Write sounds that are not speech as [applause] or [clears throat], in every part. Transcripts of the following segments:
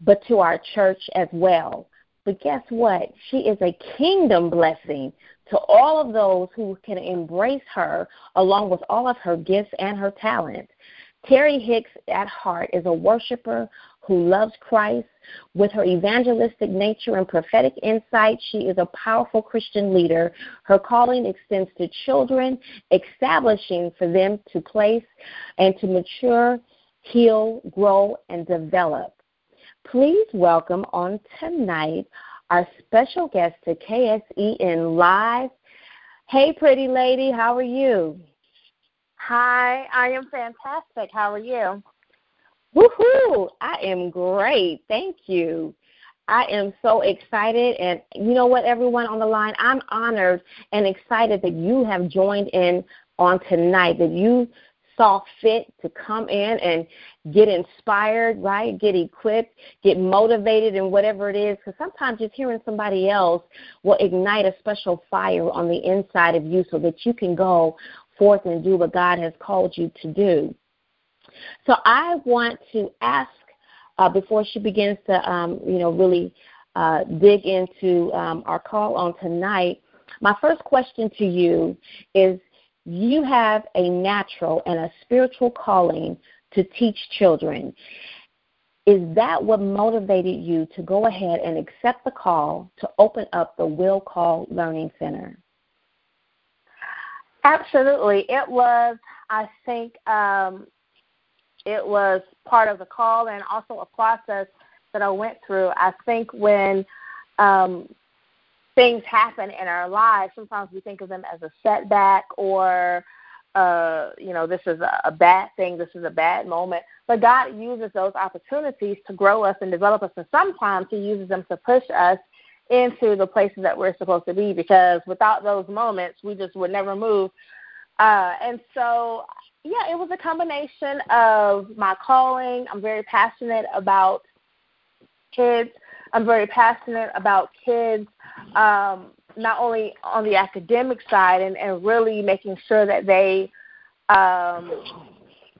but to our church as well. But guess what? She is a kingdom blessing to all of those who can embrace her along with all of her gifts and her talents. Terry Hicks at heart is a worshiper who loves Christ. With her evangelistic nature and prophetic insight, she is a powerful Christian leader. Her calling extends to children, establishing for them to place and to mature, heal, grow, and develop. Please welcome on tonight our special guest to KSEN Live. Hey, pretty lady, how are you? Hi, I am fantastic. How are you? Woohoo! I am great. Thank you. I am so excited. And you know what, everyone on the line? I'm honored and excited that you have joined in on tonight, that you saw fit to come in and get inspired, right? Get equipped, get motivated in whatever it is. Because sometimes just hearing somebody else will ignite a special fire on the inside of you so that you can go forth and do what God has called you to do. So I want to ask uh, before she begins to, um, you know, really uh, dig into um, our call on tonight. My first question to you is: You have a natural and a spiritual calling to teach children. Is that what motivated you to go ahead and accept the call to open up the Will Call Learning Center? Absolutely. It was, I think, um, it was part of the call and also a process that I went through. I think when um, things happen in our lives, sometimes we think of them as a setback or, uh, you know, this is a, a bad thing, this is a bad moment. But God uses those opportunities to grow us and develop us, and sometimes He uses them to push us into the places that we're supposed to be because without those moments, we just would never move. Uh, and so yeah, it was a combination of my calling. I'm very passionate about kids. I'm very passionate about kids, um, not only on the academic side and, and really making sure that they um,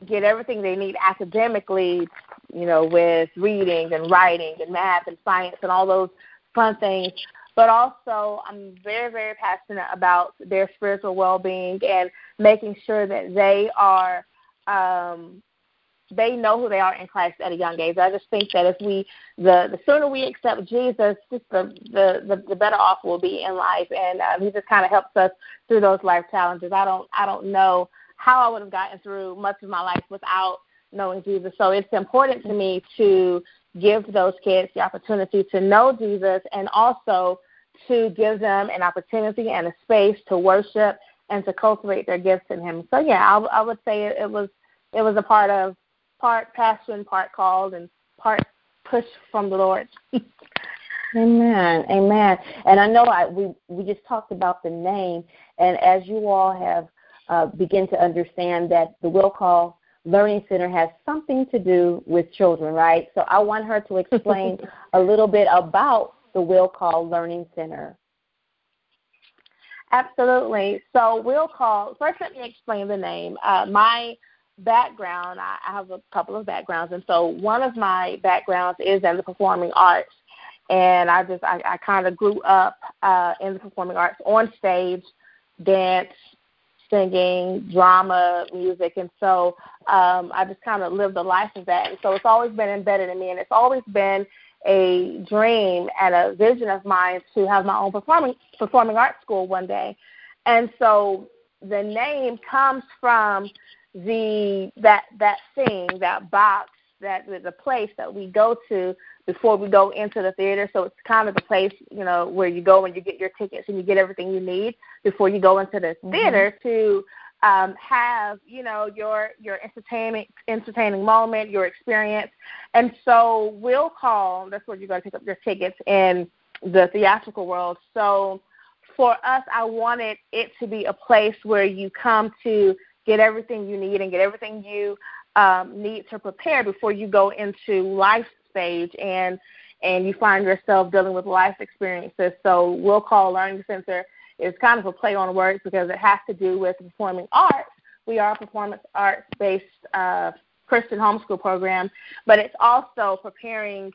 get everything they need academically, you know, with reading and writing and math and science and all those fun things, but also I'm very, very passionate about their spiritual well being and making sure that they are um they know who they are in Christ at a young age. I just think that if we the the sooner we accept Jesus, just the the the, the better off we'll be in life, and uh, He just kind of helps us through those life challenges. I don't I don't know how I would have gotten through much of my life without knowing Jesus. So it's important to me to give those kids the opportunity to know Jesus and also to give them an opportunity and a space to worship and to cultivate their gifts in Him. So yeah, I, I would say it, it was it was a part of part passion, part called, and part push from the Lord. [laughs] Amen. Amen. And I know I, we we just talked about the name, and as you all have uh, begin to understand that the Will Call Learning Center has something to do with children, right? So I want her to explain [laughs] a little bit about the Will Call Learning Center. Absolutely. So Will Call, first let me explain the name. Uh, my background, I, I have a couple of backgrounds, and so one of my backgrounds is in the performing arts. And I just, I, I kind of grew up uh, in the performing arts on stage, dance, singing, drama, music, and so um, I just kind of lived the life of that. And so it's always been embedded in me, and it's always been a dream and a vision of mine to have my own performing performing arts school one day. And so the name comes from the that that thing, that box, that the place that we go to before we go into the theater. So it's kind of the place, you know, where you go and you get your tickets and you get everything you need before you go into the mm-hmm. theater to um, have you know your your entertaining entertaining moment, your experience, and so we'll call. That's where you're going to pick up your tickets in the theatrical world. So for us, I wanted it to be a place where you come to get everything you need and get everything you um, need to prepare before you go into life stage and and you find yourself dealing with life experiences. So Will Call Learning Center is kind of a play on words because it has to do with performing arts. We are a performance arts based uh, Christian homeschool program, but it's also preparing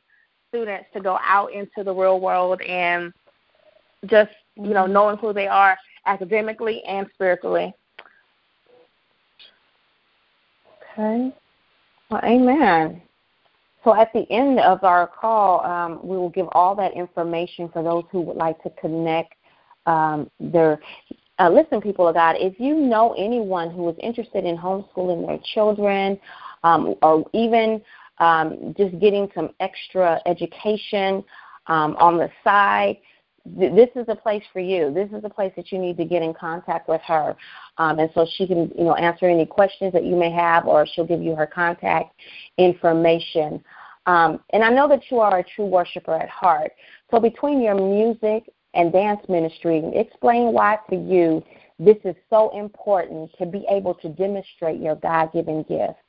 students to go out into the real world and just you know knowing who they are academically and spiritually. Okay. Well, amen. So at the end of our call, um, we will give all that information for those who would like to connect um, their. Uh, listen, people of God, if you know anyone who is interested in homeschooling their children, um, or even um, just getting some extra education um, on the side, this is a place for you. This is a place that you need to get in contact with her, um, and so she can, you know, answer any questions that you may have, or she'll give you her contact information. Um, and I know that you are a true worshiper at heart. So between your music and dance ministry, explain why to you this is so important to be able to demonstrate your God-given gift.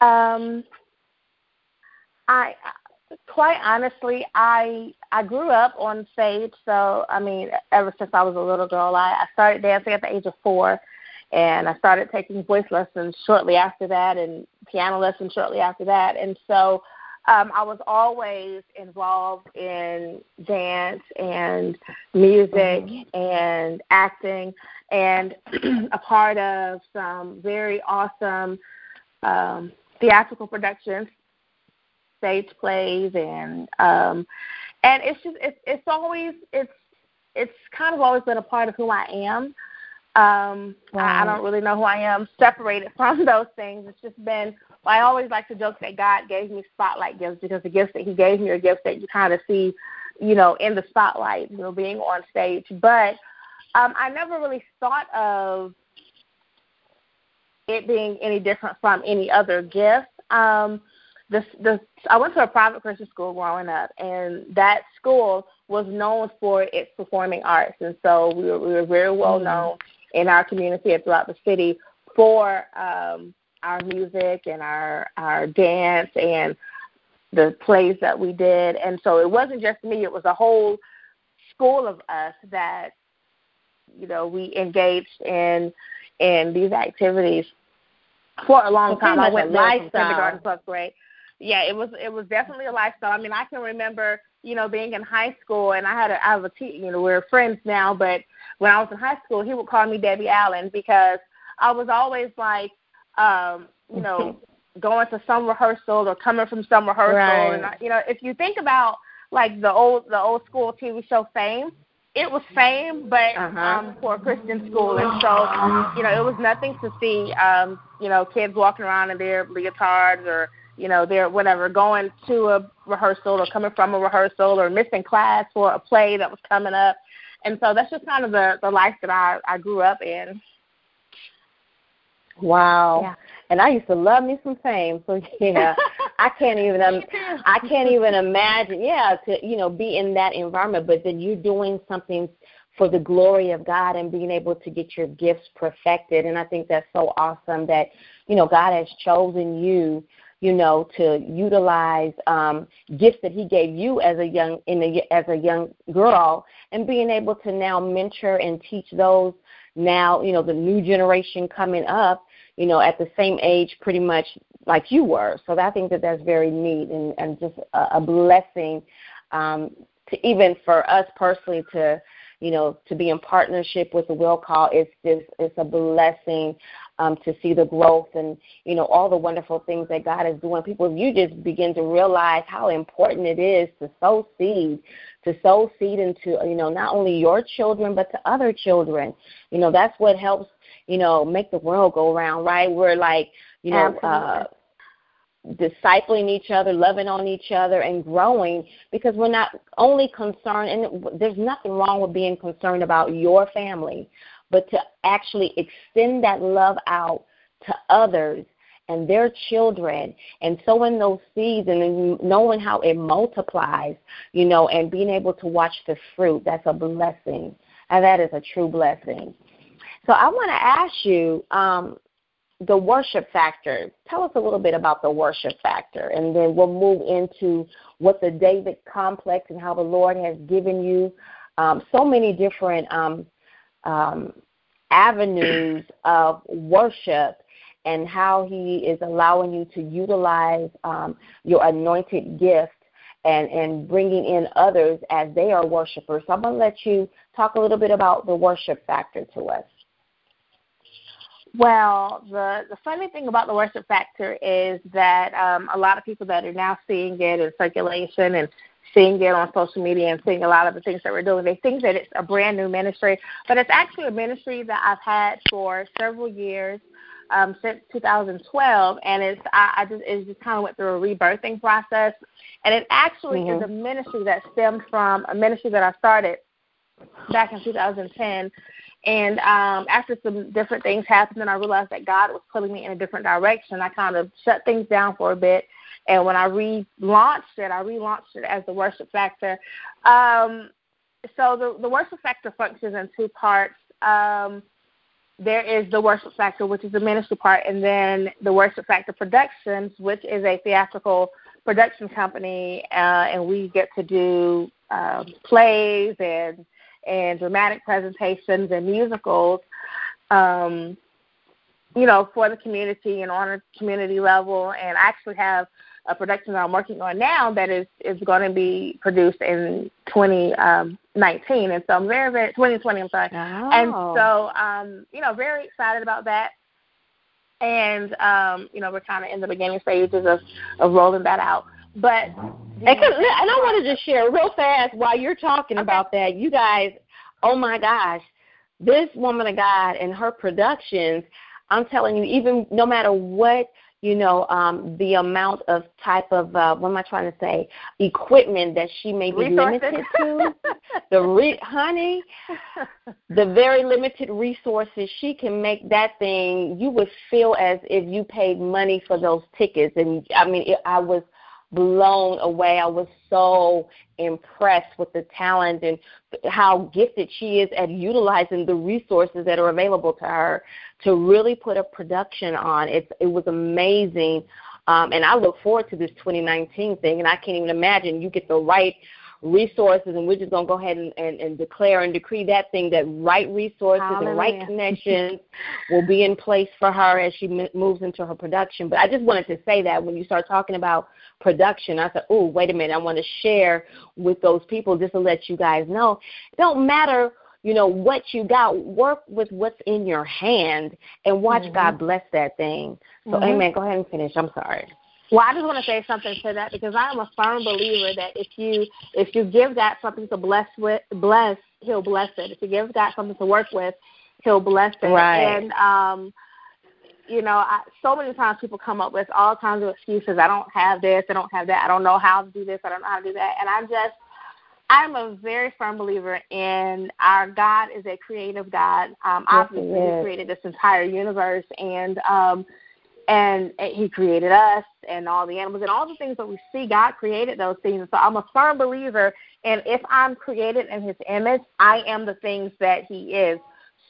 Um, I quite honestly, I I grew up on stage, so I mean, ever since I was a little girl, I, I started dancing at the age of four, and I started taking voice lessons shortly after that, and piano lessons shortly after that, and so um, I was always involved in dance and music mm-hmm. and acting, and [clears throat] a part of some very awesome um, theatrical productions stage plays and um and it's just it's it's always it's it's kind of always been a part of who I am. Um wow. I, I don't really know who I am separated [laughs] from those things. It's just been well, I always like to joke that God gave me spotlight gifts because the gifts that He gave me are gifts that you kind of see, you know, in the spotlight, you know, being on stage. But um I never really thought of it being any different from any other gift. Um, the the I went to a private Christian school growing up, and that school was known for its performing arts, and so we were we were very well mm-hmm. known in our community and throughout the city for um, our music and our our dance and the plays that we did, and so it wasn't just me; it was a whole school of us that you know we engaged in in these activities for a long time. I went from kindergarten, first grade yeah, it was it was definitely a lifestyle. I mean, I can remember, you know, being in high school and I had a I have a te- you know, we're friends now, but when I was in high school, he would call me Debbie Allen because I was always like um, you know, [laughs] going to some rehearsal or coming from some rehearsal right. and you know, if you think about like the old the old school TV show Fame, it was fame, but uh-huh. um, for a Christian school, and so you know it was nothing to see, um, you know, kids walking around in their leotards or you know, they're whatever, going to a rehearsal or coming from a rehearsal or missing class for a play that was coming up. And so that's just kind of the, the life that I, I grew up in. Wow. Yeah. And I used to love me some fame. So [laughs] yeah, I can't even um, [laughs] I can't even imagine. Yeah, to you know be in that environment, but then you're doing something for the glory of God and being able to get your gifts perfected. And I think that's so awesome that you know God has chosen you you know, to utilize um, gifts that He gave you as a young in a, as a young girl, and being able to now mentor and teach those now, you know, the new generation coming up, you know, at the same age, pretty much like you were. So I think that that's very neat and, and just a, a blessing um, to even for us personally to you know, to be in partnership with the Will Call, it's just it's a blessing um, to see the growth and you know all the wonderful things that God is doing. People, if you just begin to realize how important it is to sow seed, to sow seed into you know not only your children but to other children. You know that's what helps you know make the world go around, right? We're like you know. Uh, discipling each other, loving on each other, and growing because we're not only concerned, and there's nothing wrong with being concerned about your family, but to actually extend that love out to others and their children and sowing those seeds and knowing how it multiplies, you know, and being able to watch the fruit, that's a blessing. And that is a true blessing. So I want to ask you um, the worship factor. Tell us a little bit about the worship factor, and then we'll move into what the David complex and how the Lord has given you um, so many different um, um, avenues of worship and how He is allowing you to utilize um, your anointed gift and, and bringing in others as they are worshipers. So I'm going to let you talk a little bit about the worship factor to us. Well, the the funny thing about the worship factor is that um, a lot of people that are now seeing it in circulation and seeing it on social media and seeing a lot of the things that we're doing, they think that it's a brand new ministry, but it's actually a ministry that I've had for several years. Um, since 2012, and it's I, I just it just kind of went through a rebirthing process, and it actually mm-hmm. is a ministry that stemmed from a ministry that I started back in 2010 and um, after some different things happened, and I realized that God was pulling me in a different direction. I kind of shut things down for a bit. And when I relaunched it, I relaunched it as the Worship Factor. Um, so the, the Worship Factor functions in two parts. Um, there is the Worship Factor, which is the ministry part, and then the Worship Factor Productions, which is a theatrical production company, uh, and we get to do uh, plays and and dramatic presentations and musicals, um, you know, for the community and on a community level. And I actually have a production that I'm working on now that is is going to be produced in 2019, um, and so I'm very very 2020. I'm sorry, oh. and so um, you know, very excited about that. And um, you know, we're kind of in the beginning stages of of rolling that out. But and, and I want to just share real fast while you're talking okay. about that. You guys, oh my gosh, this woman of God and her productions. I'm telling you, even no matter what you know, um, the amount of type of uh, what am I trying to say? Equipment that she may be resources. limited to. the re- honey, the very limited resources she can make that thing. You would feel as if you paid money for those tickets, and I mean, it, I was blown away. I was so impressed with the talent and how gifted she is at utilizing the resources that are available to her to really put a production on. It's it was amazing. Um, and I look forward to this 2019 thing, and I can't even imagine you get the right resources, and we're just going to go ahead and, and, and declare and decree that thing that right resources Hallelujah. and right [laughs] connections will be in place for her as she m- moves into her production. But I just wanted to say that when you start talking about production, I said, oh, wait a minute, I want to share with those people just to let you guys know. It don't matter you know what you got work with what's in your hand and watch mm-hmm. god bless that thing so mm-hmm. amen go ahead and finish i'm sorry well, I just want to say something to that because I am a firm believer that if you if you give God something to bless with, bless, He'll bless it. If you give God something to work with, He'll bless it. Right. And um, you know, I, so many times people come up with all kinds of excuses. I don't have this. I don't have that. I don't know how to do this. I don't know how to do that. And I'm just, I'm a very firm believer in our God is a creative God. Um, yes, obviously, He created this entire universe, and um, and he created us and all the animals and all the things that we see god created those things. So i'm a firm believer and if i'm created in his image i am the things that he is.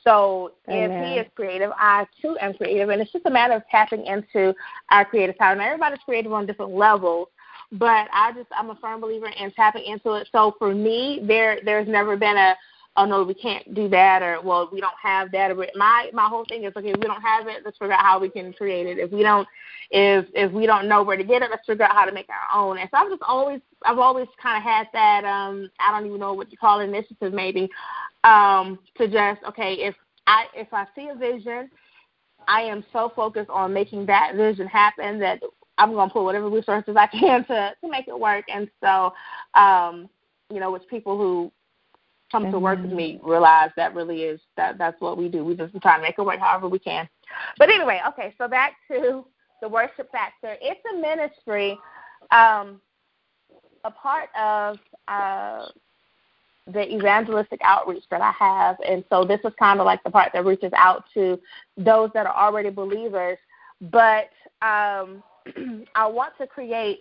So Amen. if he is creative i too am creative. And it's just a matter of tapping into our creative power. And everybody's creative on different levels but i just i'm a firm believer in tapping into it. So for me there there's never been a oh no, we can't do that, or well, we don't have that. Or my my whole thing is okay, if we don't have it, let's figure out how we can create it. If we don't, if if we don't know where to get it, let's figure out how to make our own. And so I've just always I've always kind of had that um I don't even know what you call it initiative maybe um to just okay if I if I see a vision, I am so focused on making that vision happen that I'm gonna put whatever resources I [laughs] can to to make it work. And so um you know, with people who come mm-hmm. to work with me realize that really is that that's what we do. We just try to make it work however we can. But anyway, okay, so back to the worship factor. It's a ministry, um, a part of uh, the evangelistic outreach that I have, and so this is kind of like the part that reaches out to those that are already believers. But um, [clears throat] I want to create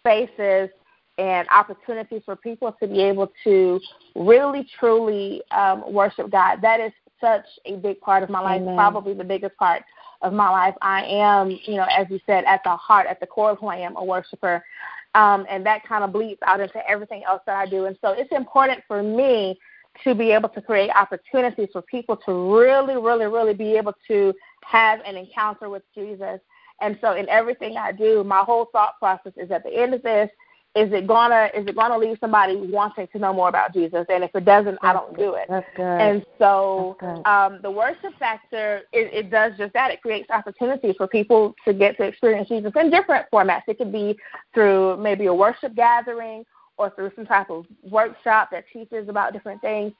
spaces and opportunities for people to be able to really truly um, worship God. That is such a big part of my life, Amen. probably the biggest part of my life. I am, you know, as you said, at the heart, at the core of who I am, a worshiper. Um, and that kind of bleeds out into everything else that I do. And so it's important for me to be able to create opportunities for people to really, really, really be able to have an encounter with Jesus. And so in everything I do, my whole thought process is at the end of this, is it gonna is it gonna leave somebody wanting to know more about Jesus? And if it doesn't, That's I don't good. do it. That's good. And so good. um, the worship factor it, it does just that. It creates opportunities for people to get to experience Jesus in different formats. It could be through maybe a worship gathering or through some type of workshop that teaches about different things.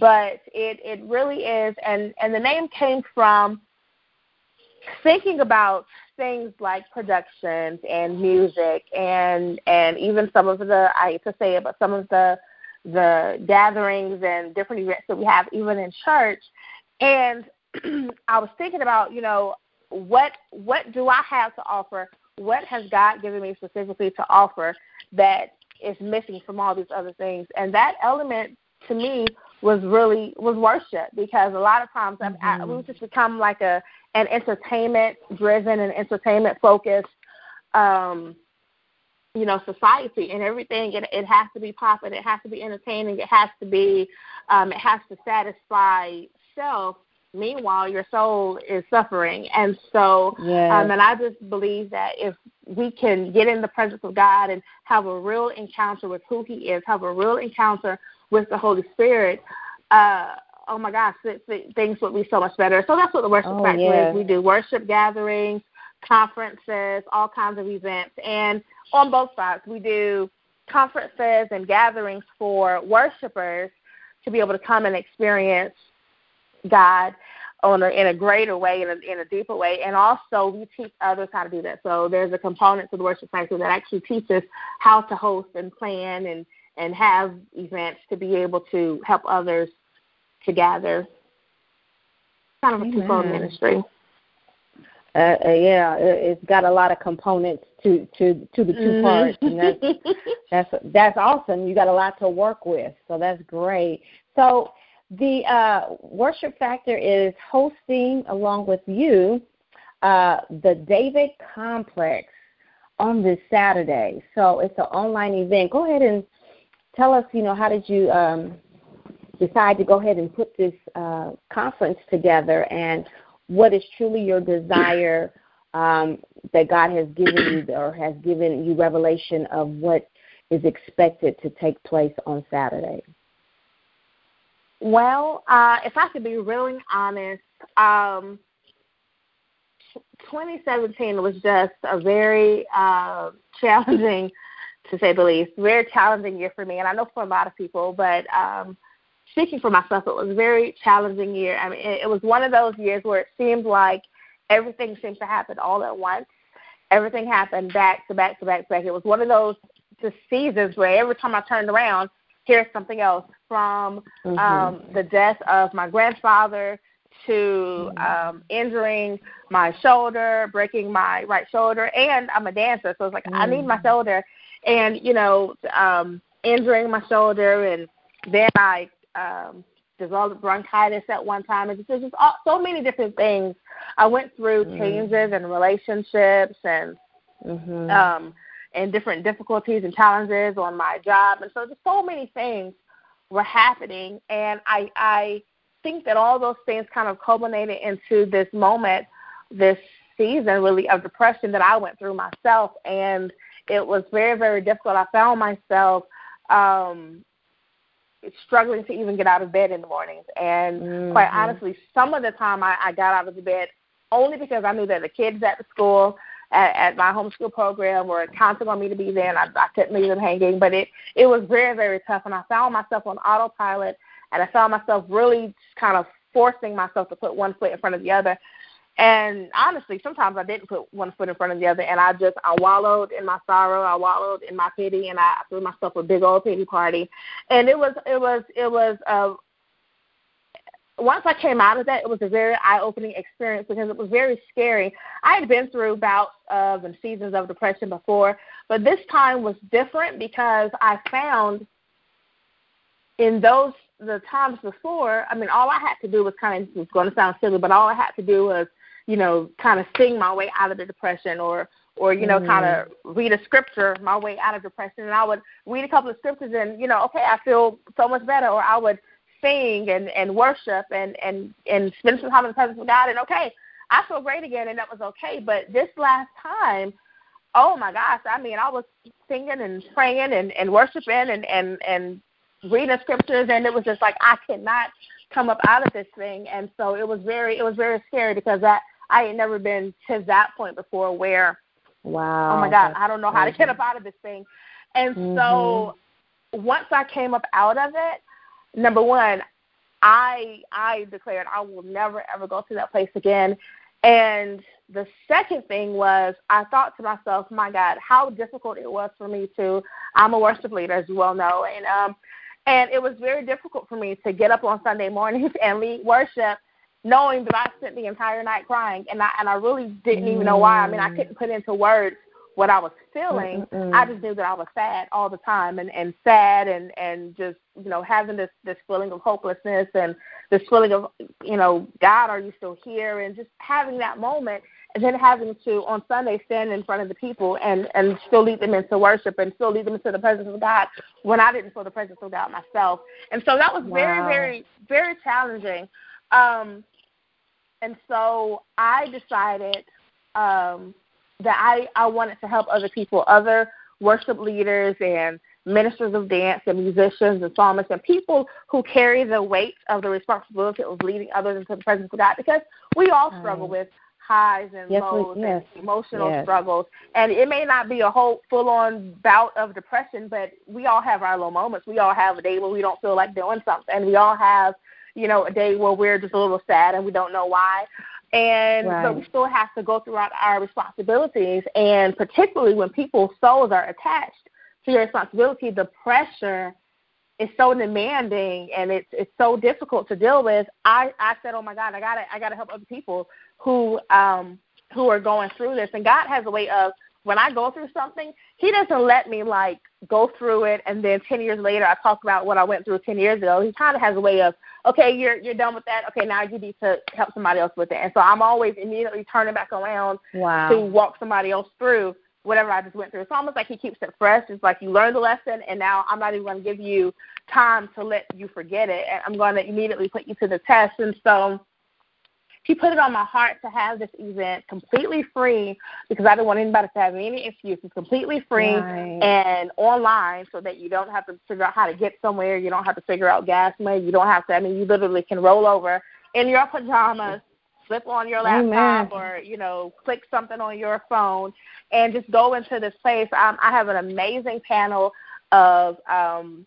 But it it really is and and the name came from thinking about things like productions and music and and even some of the I hate to say it, but some of the the gatherings and different events that we have even in church. And [clears throat] I was thinking about, you know, what what do I have to offer? What has God given me specifically to offer that is missing from all these other things? And that element to me was really was worship because a lot of times mm-hmm. I, we've just become like a an entertainment driven and entertainment focused um you know society and everything it, it has to be popping it has to be entertaining it has to be um it has to satisfy self meanwhile your soul is suffering and so yes. um and i just believe that if we can get in the presence of god and have a real encounter with who he is have a real encounter with the holy spirit uh oh my gosh, th- th- things would be so much better. So that's what the worship oh, factory yeah. is. We do worship gatherings, conferences, all kinds of events, and on both sides we do conferences and gatherings for worshipers to be able to come and experience God on a, in a greater way, in a, in a deeper way, and also we teach others how to do that. So there's a component to the worship factor that actually teaches how to host and plan and and have events to be able to help others to gather. Kind of a twofold ministry. Uh, uh, yeah, it's got a lot of components to to to the 2 mm-hmm. parts, and that's [laughs] that's that's awesome. You got a lot to work with, so that's great. So the uh, worship factor is hosting along with you uh, the David Complex on this Saturday. So it's an online event. Go ahead and tell us, you know, how did you um, decide to go ahead and put this uh, conference together and what is truly your desire um, that God has given you or has given you revelation of what is expected to take place on Saturday? Well, uh, if I could be really honest, um, 2017 was just a very uh, [laughs] challenging, to say the least, very challenging year for me, and I know for a lot of people. But um, speaking for myself, it was a very challenging year. I mean, it, it was one of those years where it seemed like everything seemed to happen all at once. Everything happened back to back to back to back. It was one of those just seasons where every time I turned around, here's something else from mm-hmm. um, the death of my grandfather to mm-hmm. um, injuring my shoulder, breaking my right shoulder, and I'm a dancer, so it's like mm-hmm. I need my mm. shoulder, and you know, um, injuring my shoulder, and then I um, developed bronchitis at one time. And just, just all, so many different things. I went through mm changes and relationships and mm-hmm. um, and different difficulties and challenges on my job, and so just so many things were happening. And I I think that all those things kind of culminated into this moment, this season really of depression that I went through myself, and it was very very difficult. I found myself um struggling to even get out of bed in the mornings. And mm-hmm. quite honestly, some of the time I, I got out of the bed only because I knew that the kids at the school at, at my homeschool program were counting on me to be there, and I, I couldn't leave them hanging. But it it was very very tough, and I found myself on autopilot, and I found myself really kind of forcing myself to put one foot in front of the other. And honestly, sometimes I didn't put one foot in front of the other, and I just I wallowed in my sorrow, I wallowed in my pity, and I threw myself a big old pity party. And it was it was it was uh, once I came out of that, it was a very eye-opening experience because it was very scary. I had been through bouts of and seasons of depression before, but this time was different because I found in those the times before, I mean, all I had to do was kind of it's going to sound silly, but all I had to do was you know, kind of sing my way out of the depression or or you know mm. kind of read a scripture my way out of depression and I would read a couple of scriptures and you know okay I feel so much better or I would sing and and worship and and and spend some time in the presence of God and okay I feel great again, and that was okay. But this last time, oh my gosh, I mean, I was singing and praying and, and worshiping and, and, and reading scriptures, and it was just like I cannot come up out of this thing. And so it was very, it was very scary because that I had never been to that point before where, wow, oh my God, I don't know how to get up out of this thing. And mm-hmm. so once I came up out of it, number one, I I declared I will never ever go to that place again. And the second thing was I thought to myself, my God, how difficult it was for me to I'm a worship leader as you well know. And um and it was very difficult for me to get up on Sunday mornings [laughs] and lead worship knowing that I spent the entire night crying and I and I really didn't even know why. I mean I couldn't put into words what I was feeling. Mm-mm. I just knew that I was sad all the time and and sad and and just you know having this this feeling of hopelessness and this feeling of you know God, are you still here? And just having that moment and then having to on Sunday stand in front of the people and and still lead them into worship and still lead them into the presence of God when I didn't feel the presence of God myself. And so that was wow. very very very challenging. Um, and so I decided um, that I, I wanted to help other people, other worship leaders and ministers of dance and musicians and psalmists and people who carry the weight of the responsibility of leading others into the presence of God because we all struggle with highs and yes, lows we, yes, and emotional yes. struggles. And it may not be a whole full on bout of depression, but we all have our low moments. We all have a day where we don't feel like doing something. We all have, you know, a day where we're just a little sad and we don't know why. And right. but we still have to go throughout our responsibilities. And particularly when people's souls are attached to your responsibility the pressure is so demanding and it's it's so difficult to deal with. I i said oh my god i gotta i gotta help other people who um who are going through this. And god has a way of when I go through something, he doesn't let me like go through it and then ten years later I talk about what I went through ten years ago. He kind of has a way of, okay, you're you're done with that. Okay, now you need to help somebody else with it. And so I'm always immediately turning back around wow. to walk somebody else through whatever I just went through. It's almost like he keeps it fresh. It's like you learned the lesson, and now I'm not even going to give you time to let you forget it. And I'm going to immediately put you to the test. And so he put it on my heart to have this event completely free because I didn't want anybody to have any excuses, completely free right. and online so that you don't have to figure out how to get somewhere. You don't have to figure out gas money. You don't have to, I mean, you literally can roll over in your pajamas, flip on your laptop Amen. or, you know, click something on your phone and just go into this place. Um, I have an amazing panel of um,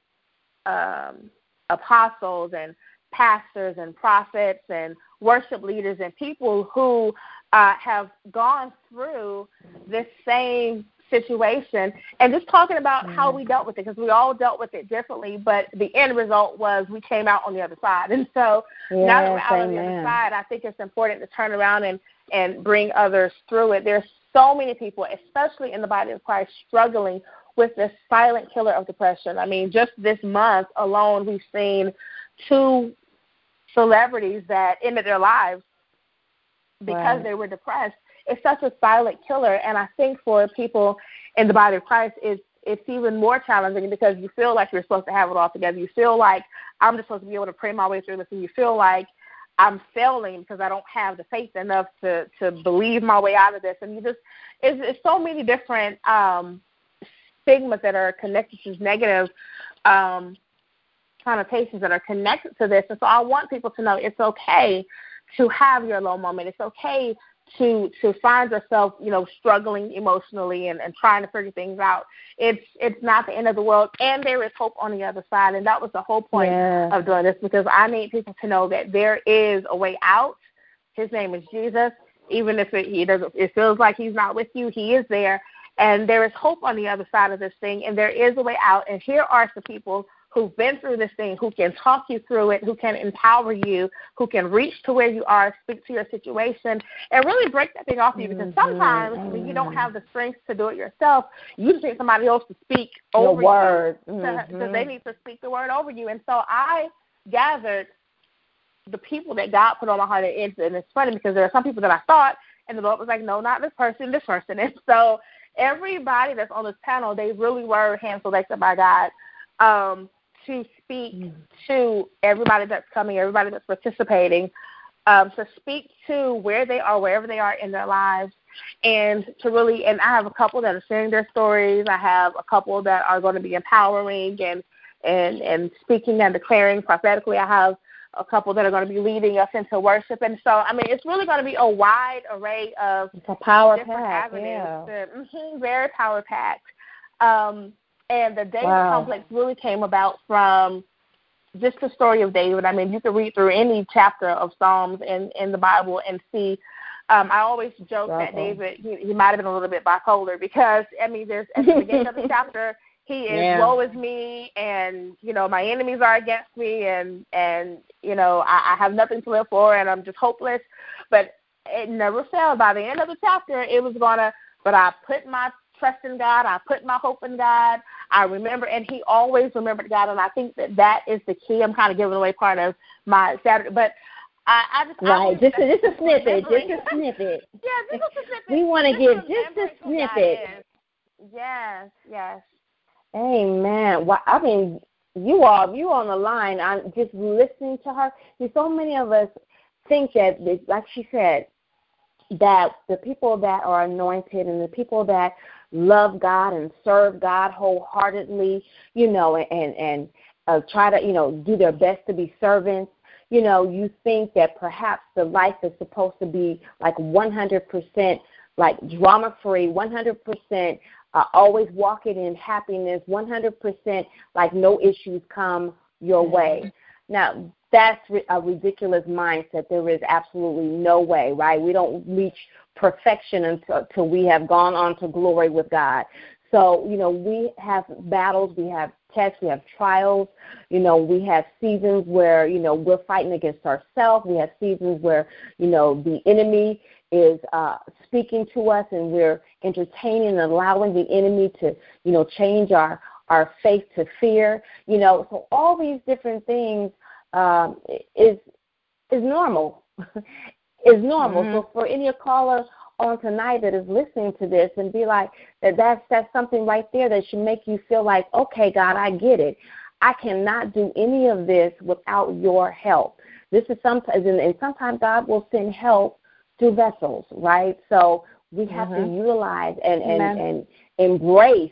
um, apostles and pastors and prophets and worship leaders and people who uh, have gone through this same situation and just talking about how we dealt with it because we all dealt with it differently but the end result was we came out on the other side. [laughs] And so yes, now that we're out amen. on the other side i think it's important to turn around and and bring others through it. There's so many people especially in the body of christ struggling with this silent killer of depression. I mean just this month alone we've seen two celebrities that ended their lives because right. they were depressed. It's such a silent killer, and I think for people in the body of Christ, it's it's even more challenging because you feel like you're supposed to have it all together. You feel like I'm just supposed to be able to pray my way through this, and you feel like I'm failing because I don't have the faith enough to to believe my way out of this. And you just it's, it's so many different um, stigmas that are connected to negative um, connotations that are connected to this. And so I want people to know it's okay to have your low moment. It's okay to to find yourself, you know, struggling emotionally and, and trying to figure things out. It's it's not the end of the world and there is hope on the other side. And that was the whole point yeah. of doing this because I need people to know that there is a way out. His name is Jesus. Even if it he doesn't it feels like he's not with you, he is there. And there is hope on the other side of this thing and there is a way out. And here are some people who've been through this thing, who can talk you through it, who can empower you, who can reach to where you are, speak to your situation, and really break that thing off you. Because mm-hmm. sometimes mm-hmm. when you don't have the strength to do it yourself, you just need somebody else to speak Your over word. you. Mm-hmm. Because they need to speak the word over you. And so I gathered the people that God put on my heart. And it's funny because there are some people that I thought, and the Lord was like, no, not this person, this person. [laughs] And so everybody that's on this panel, they really were hand selected by God. Um, to speak mm. to everybody that's coming, everybody that's participating um, to speak to where they are, wherever they are in their lives, and to really. And I have a couple that are sharing their stories. I have a couple that are going to be empowering and and and speaking and declaring prophetically. I have a couple that are going to be leading us into worship, and so I mean, it's really going to be a wide array of it's a power different pack, avenues. yeah. mm-hmm, very power packed. Um, and the David wow. complex really came about from just the story of David. I mean, you can read through any chapter of Psalms in in the Bible and see. Um, I always joke that David he, he might have been a little bit bipolar because I mean, there's at the beginning of the [laughs] chapter he is Yeah. woe is me and you know my enemies are against me and and you know I, I have nothing to live for and I'm just hopeless. But it never failed. By the end of the chapter, it was gonna. But I put my trust in God. I put my hope in God. I remember, and he always remembered God. And I think that that is the key. I'm kind of giving away part of my Saturday, but I, I just I Right, believe just a, just a snippet, just a snippet. [laughs] yeah, just a snippet. We want to give just a snippet. Yes, yes. Amen. Well, I mean, you all, you on the line. I'm just listening to her. See, so many of us think that, that, like she said, that the people that are anointed and the people that love God and serve God wholeheartedly, you know, and and uh, try to, you know, do their best to be servants. You know, you think that perhaps the life is supposed to be like 100% like drama free, 100% uh, always walking in happiness, 100% like no issues come your way. Now, that's a ridiculous mindset. There is absolutely no way, right? We don't reach perfection until, until we have gone on to glory with God. So, you know, we have battles, we have tests, we have trials, you know, we have seasons where, you know, we're fighting against ourselves. We have seasons where, you know, the enemy is uh, speaking to us and we're entertaining and allowing the enemy to, you know, change our, our faith to fear. You know, so all these different things um, is is normal. [laughs] is normal. Mhm. So for any caller on tonight that is listening to this and be like that that's that's something right there that should make you feel like, okay, God, I get it. I cannot do any of this without your help. This is sometimes and, and sometimes God will send help through vessels, right? So we have to Mhm. utilize and, and, Amen. and embrace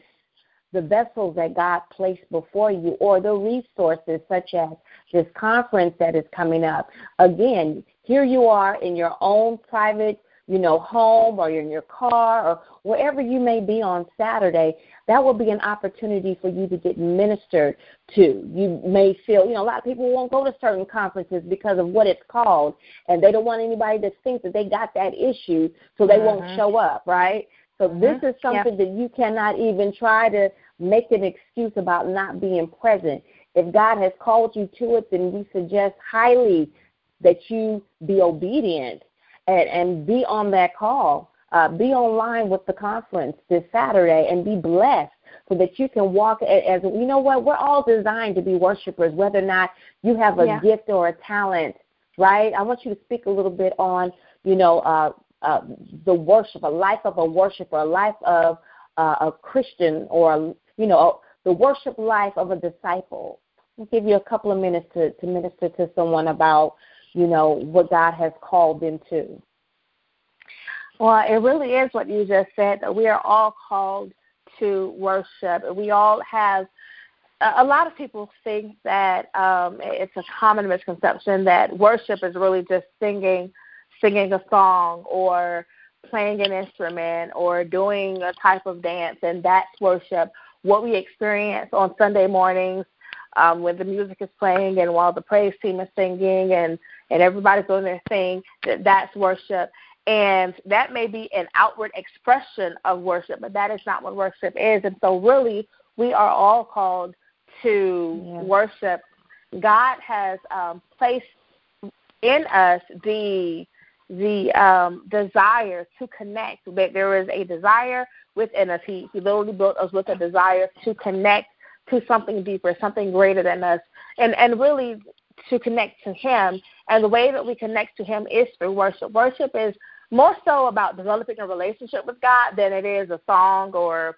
the vessels that God placed before you or the resources such as this conference that is coming up. Again, here you are in your own private, you know, home or you're in your car or wherever you may be on Saturday. That will be an opportunity for you to get ministered to. You may feel, you know, a lot of people won't go to certain conferences because of what it's called and they don't want anybody to think that they got that issue so they won't Mhm. show up, right? So this Mhm. is something that you cannot even try to make an excuse about not being present. If God has called you to it, then we suggest highly that you be obedient and, and be on that call. Uh, be online with the conference this Saturday and be blessed so that you can walk as you know what we're all designed to be worshipers, whether or not you have a Yeah. gift or a talent, right? I want you to speak a little bit on you know uh, uh, the worship, a life of a worshiper, a life of uh, a Christian, or you know the worship life of a disciple. I'll give you a couple of minutes to, to minister to someone about you know what God has called them to. Well, it really is what you just said that we are all called to worship. We all have. A a lot of people think that um, it's a common misconception that worship is really just singing, singing a song or playing an instrument or doing a type of dance, and that's worship. What we experience on Sunday mornings um, when the music is playing and while the praise team is singing and and everybody's doing their thing, that that's worship. And that may be an outward expression of worship, but that is not what worship is. And so, really, we are all called to Yeah. worship. God has um, placed in us the the um, desire to connect. That there is a desire within us. He He literally built us with a desire to connect to something deeper, something greater than us, and and really to connect to Him. And the way that we connect to Him is through worship. Worship is more so about developing a relationship with God than it is a song or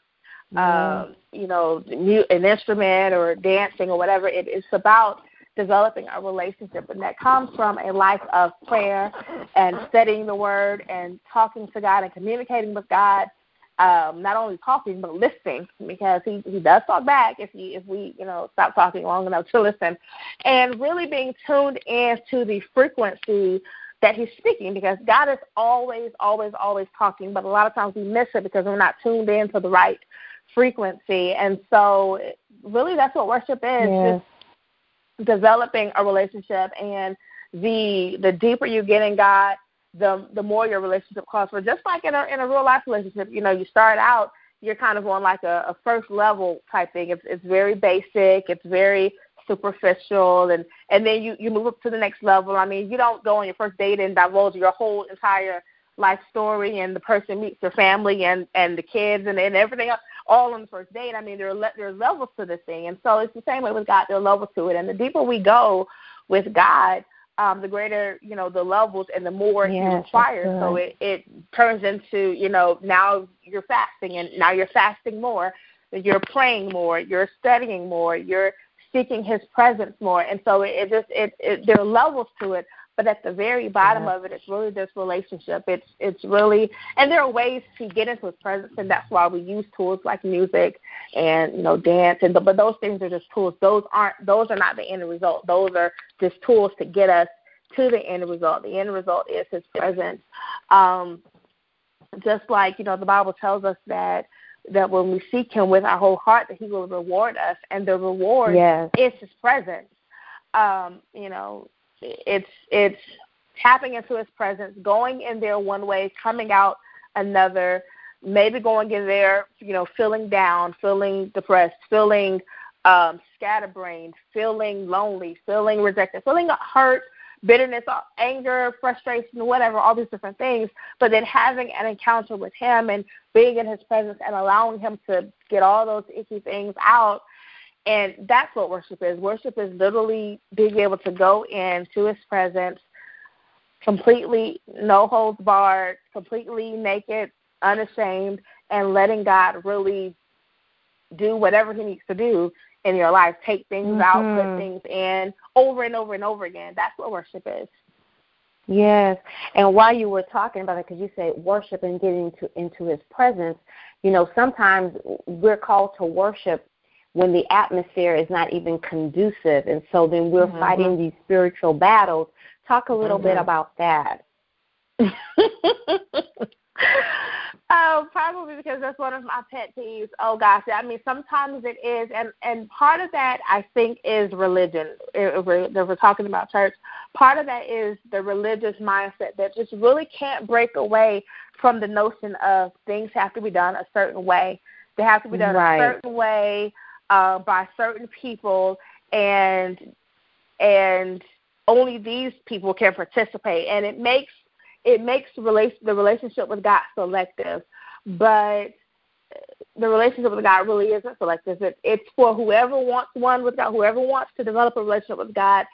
um, you know an instrument or dancing or whatever. It is about developing a relationship. And that comes from a life of prayer and studying the Word and talking to God and communicating with God. Um, not only talking but listening because he he does talk back if you if we you know stop talking long enough to listen, and really being tuned in to the frequency that he's speaking because God is always always always talking, but a lot of times we miss it because we're not tuned in to the right frequency, and so really that's what worship is. Developing a relationship and the the deeper you get in God, the the more your relationship calls for. Just like in a in a real life relationship, you know, you start out you're kind of on like a, a first level type thing. It's it's very basic, it's very superficial and and then you you move up to the next level. I mean, you don't go on your first date and divulge your whole entire life story and the person meets their family and and the kids and and everything else all on the first date. I mean, there are le- there are levels to this thing, and so it's the same way with God. There are levels to it, and the deeper we go with God, um, the greater you know the levels and the more yes, He requires. So it it turns into you know now you're fasting, and now you're fasting more. You're praying more. You're studying more. You're seeking His presence more, and so it, it just it, it there are levels to it. But at the very bottom yeah. of it, it's really this relationship. It's it's really, and there are ways to get into His presence, and that's why we use tools like music and you know dance. And but those things are just tools. Those aren't those are not the end result. Those are just tools to get us to the end result. The end result is His presence. Um, just like you know, the Bible tells us that that when we seek Him with our whole heart, that He will reward us, and the reward yes. is His presence. Um, you know, it's it's tapping into his presence, going in there one way, coming out another, maybe going in there, you know, feeling down, feeling depressed, feeling um, scatterbrained, feeling lonely, feeling rejected, feeling hurt, bitterness, anger, frustration, whatever, all these different things, but then having an encounter with him and being in his presence and allowing him to get all those icky things out and that's what worship is. Worship is literally being able to go into his presence completely, no holds barred, completely naked, unashamed, and letting God really do whatever he needs to do in your life. Take things mm-hmm. out, put things in over and over and over again. That's what worship is. Yes, and while you were talking about it, because you said worship and getting to, into His presence, you know, sometimes we're called to worship when the atmosphere is not even conducive. And so then we're mm-hmm. fighting these spiritual battles. Talk a little mm-hmm. bit about that. [laughs] oh, probably because that's one of my pet peeves. Oh gosh, I mean sometimes it is, and and part of that I think is religion. If we're, if we're talking about church, part of that is the religious mindset that just really can't break away from the notion of things have to be done a certain way. They have to be done right. a certain way uh, by certain people, and and only these people can participate, and it makes it makes the relationship with God selective, but the relationship with God really isn't selective. It, it's for whoever wants one with God, whoever wants to develop a relationship with God,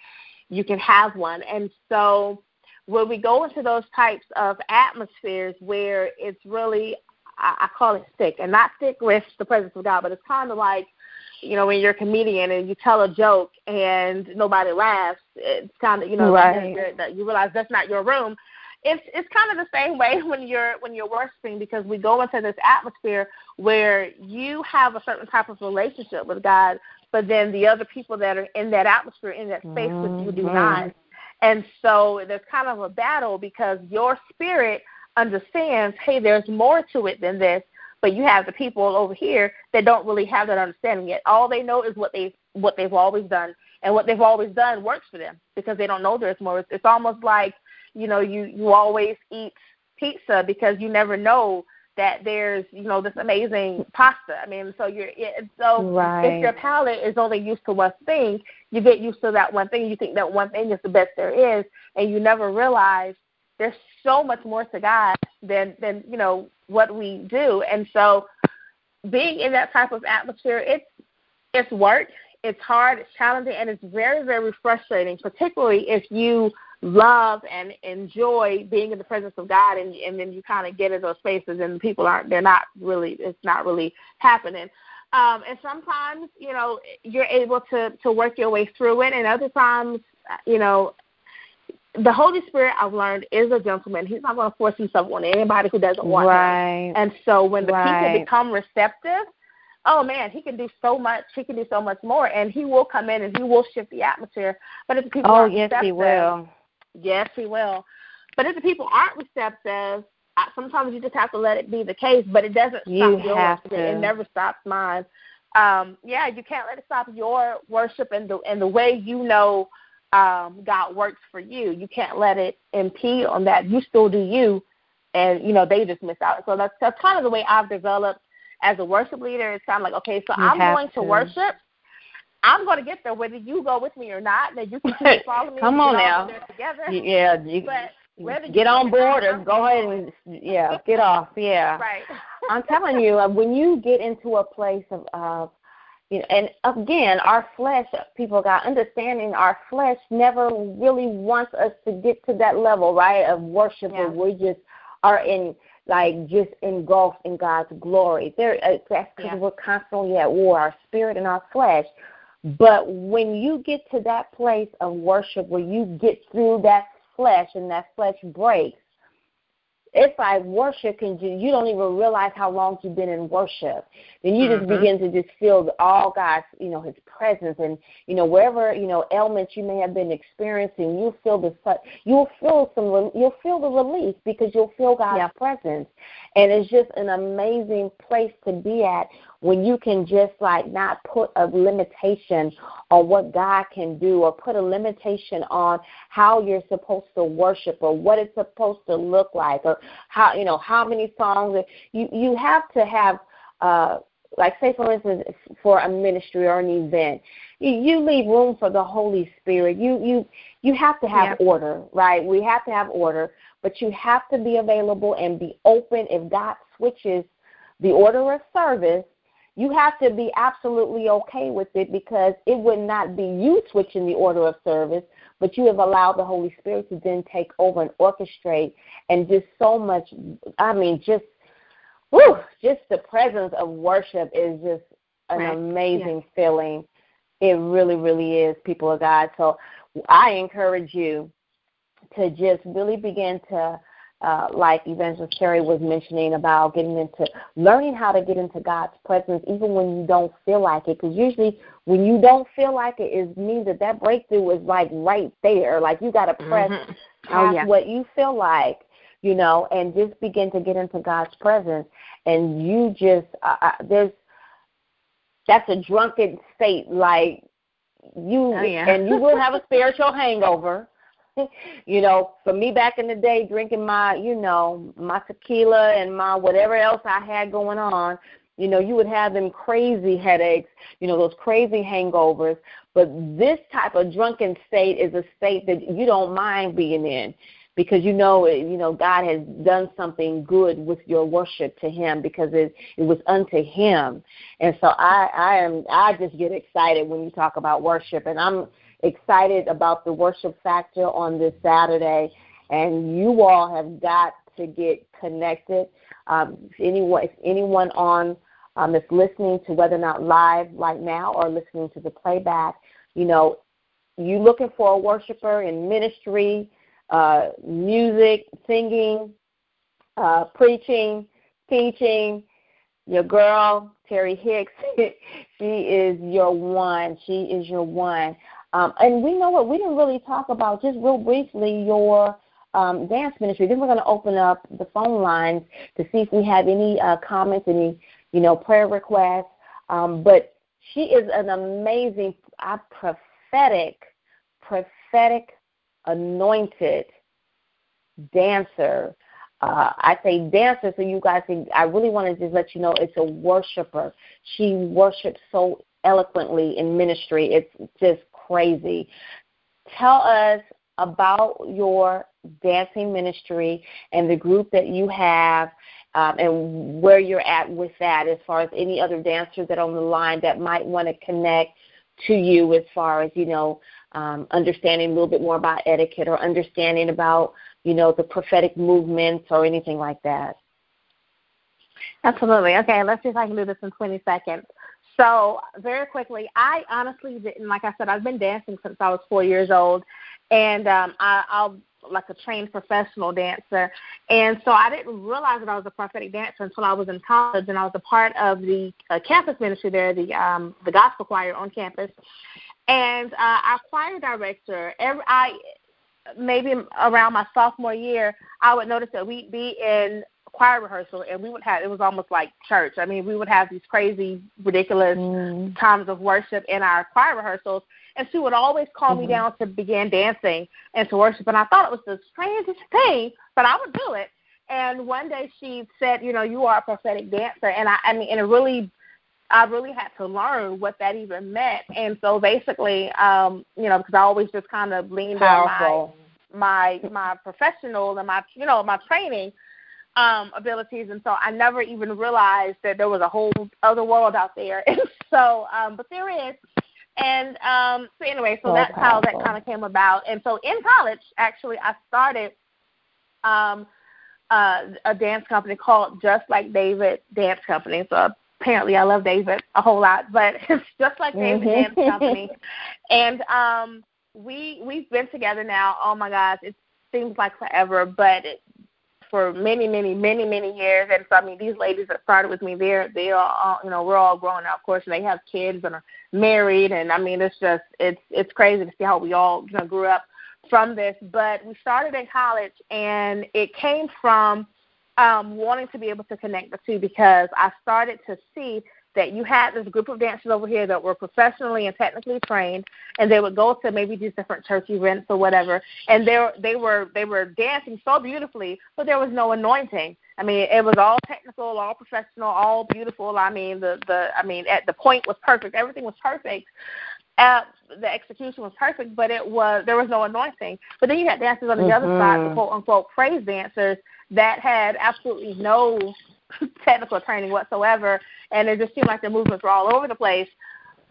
you can have one. And so when we go into those types of atmospheres where it's really, I, I call it thick, and not thick with the presence of God, but it's kind of like you know, when you're a comedian and you tell a joke and nobody laughs, it's kind of you know right. you realize that's not your room. It's it's kind of the same way [laughs] when you're when you're worshiping because we go into this atmosphere where you have a certain type of relationship with God, but then the other people that are in that atmosphere in that space mm-hmm. with you do not. And so there's kind of a battle because your spirit understands, hey, there's more to it than this, but you have the people over here that don't really have that understanding yet. All they know is what they what they've always done, and what they've always done works for them because they don't know there's more. It's, it's almost like you know you you always eat pizza because you never know that there's you know this amazing pasta. I mean, so you're it, so right. if your palate is only used to one thing, you get used to that one thing. You think that one thing is the best there is, and you never realize there's so much more to God than than you know what we do. And so being in that type of atmosphere, it's it's work, it's hard, it's challenging, and it's very, very frustrating, particularly if you love and enjoy being in the presence of God and and then you kind of get in those spaces and people aren't they're not really it's not really happening. Um, and sometimes, you know, you're able to to work your way through it, and other times, you know, the Holy Spirit I've learned is a gentleman. He's not going to force himself on anybody who doesn't want right. him. And so when the right. people become receptive, oh man, he can do so much. He can do so much more, and he will come in and he will shift the atmosphere. But if the people oh aren't yes, receptive, he will. Yes, he will. But if the people aren't receptive, sometimes you just have to let it be the case. But it doesn't you stop yours. It never stops mine. Um, yeah, you can't let it stop your worship and the and the way you know um, God works for you. You can't let it impede on that. You still do you, and you know they just miss out. So that's that's kind of the way I've developed as a worship leader. It's kind of like okay, so you I'm going to. to worship. I'm going to get there whether you go with me or not. Now you can follow me. Come on now. Together. Yeah, you, but whether get on board or go ahead and yeah, get off. Yeah. [laughs] Right. I'm telling you, uh, when you get into a place of, uh, you know, and again, our flesh, people got understanding. Our flesh never really wants us to get to that level, right, of worship yeah. where we just are in like just engulfed in God's glory. There, uh, that's because yeah. we're constantly at war, our spirit and our flesh. But when you get to that place of worship where you get through that flesh and that flesh breaks, it's like worship can do you don't even realize how long you've been in worship then you just mm-hmm. begin to just feel all god's you know his presence and you know wherever you know ailments you may have been experiencing you'll feel the you'll feel some you'll feel the release because you'll feel god's yeah. presence and it's just an amazing place to be at when you can just like not put a limitation on what God can do or put a limitation on how you're supposed to worship or what it's supposed to look like or how you know how many songs you you have to have uh like say for instance for a ministry or an event you, you leave room for the holy spirit. You you you have to have yeah. order right? We have to have order but you have to be available and be open. If god switches the order of service you have to be absolutely okay with it because it would not be you switching the order of service, but you have allowed the Holy Spirit to then take over and orchestrate and just so much I mean just whew, just the presence of worship is just an right. amazing yeah. feeling. It really, really is, people of God. So I encourage you to just really begin to uh, like Evangelist Carrie was mentioning about getting into learning how to get into God's presence even when you don't feel like it. Because usually when you don't feel like it, it means that that breakthrough is like right there. Like you got to press mm-hmm. past oh, yeah. what you feel like, you know, and just begin to get into God's presence. And you just uh, uh there's that's a drunken state. Like you oh, yeah. and you will have a spiritual [laughs] hangover [laughs] you know, for me back in the day, drinking my, you know, my tequila and my whatever else I had going on, you know, you would have them crazy headaches, you know, those crazy hangovers. But this type of drunken state is a state that you don't mind being in because you know you know God has done something good with your worship to him because it it was unto him. And so I I am I just get excited when you talk about worship and I'm excited about the worship factor on this Saturday, and you all have got to get connected. Um, if anyone, if anyone on um, that's listening to whether or not live right now or listening to the playback, you know, you looking for a worshiper in ministry, uh, music, singing, uh, preaching, teaching. Your girl Terry Hicks, [laughs] she is your one. She is your one. Um, and we know what we didn't really talk about just real briefly your um, dance ministry. Then we're going to open up the phone lines to see if we have any uh, comments, any you know prayer requests. Um, but she is an amazing, uh, prophetic, prophetic, anointed dancer. Uh, I say dancer, so you guys can. I really want to just let you know it's a worshiper. She worships so eloquently in ministry. It's just crazy. Tell us about your dancing ministry and the group that you have um, and where you're at with that as far as any other dancers that are on the line that might want to connect to you as far as, you know, um, understanding a little bit more about etiquette or understanding about, you know, the prophetic movements or anything like that. Absolutely. Okay, let's see if I can do this in 20 seconds. So very quickly, I honestly didn't. Like I said, I've been dancing since I was four years old, and um, I, I'll like a trained professional dancer. And so I didn't realize that I was a prophetic dancer until I was in college, and I was a part of the uh, campus ministry there, the um, the gospel choir on campus. And uh, our choir director, every I maybe around my sophomore year, I would notice that we'd be in choir rehearsal and we would have it was almost like church. I mean, we would have these crazy, ridiculous mm. times of worship in our choir rehearsals and she would always call mm-hmm. me down to begin dancing and to worship and I thought it was the strangest thing, but I would do it. And one day she said, you know, you are a prophetic dancer and I I mean and it really I really had to learn what that even meant. And so basically, um, you know, because I always just kind of leaned Powerful. on my my my professional and my you know my training um abilities and so I never even realized that there was a whole other world out there. [laughs] And so um but there is. And um so anyway, so, so that's powerful. how that kind of came about. And so in college actually I started um uh, a dance company called Just Like David Dance Company. So apparently I love David a whole lot, but [laughs] it's just like David mm-hmm. Dance Company. [laughs] and um we we've been together now, oh my gosh, it seems like forever, but it, for many, many, many, many years. And so I mean these ladies that started with me, they're they are all you know, we're all grown up, of course and they have kids and are married and I mean it's just it's it's crazy to see how we all, you know, grew up from this. But we started in college and it came from um, wanting to be able to connect the two because I started to see that you had this group of dancers over here that were professionally and technically trained, and they would go to maybe these different church events or whatever, and they were they were they were dancing so beautifully, but there was no anointing. I mean, it was all technical, all professional, all beautiful. I mean, the the I mean, at the point was perfect. Everything was perfect. Uh, the execution was perfect, but it was there was no anointing. But then you had dancers on the mm-hmm. other side, the quote unquote praise dancers, that had absolutely no [laughs] technical training whatsoever, and it just seemed like their movements were all over the place.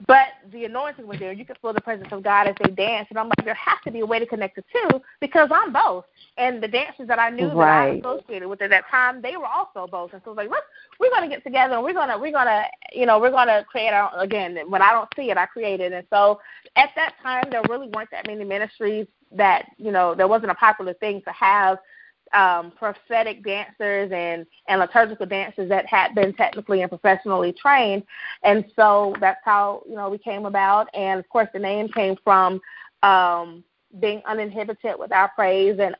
But the anointing was there. You could feel the presence of God as they danced. And I'm like, there has to be a way to connect the two because I'm both. And the dancers that I knew right. that I associated with at that time, they were also both. And so I was like, look, we're gonna get together and we're gonna we're gonna you know, we're gonna create our again, when I don't see it, I create it. And so at that time there really weren't that many ministries that, you know, there wasn't a popular thing to have um, prophetic dancers and, and liturgical dancers that had been technically and professionally trained. And so that's how, you know, we came about. And of course, the name came from um, being uninhibited with our praise and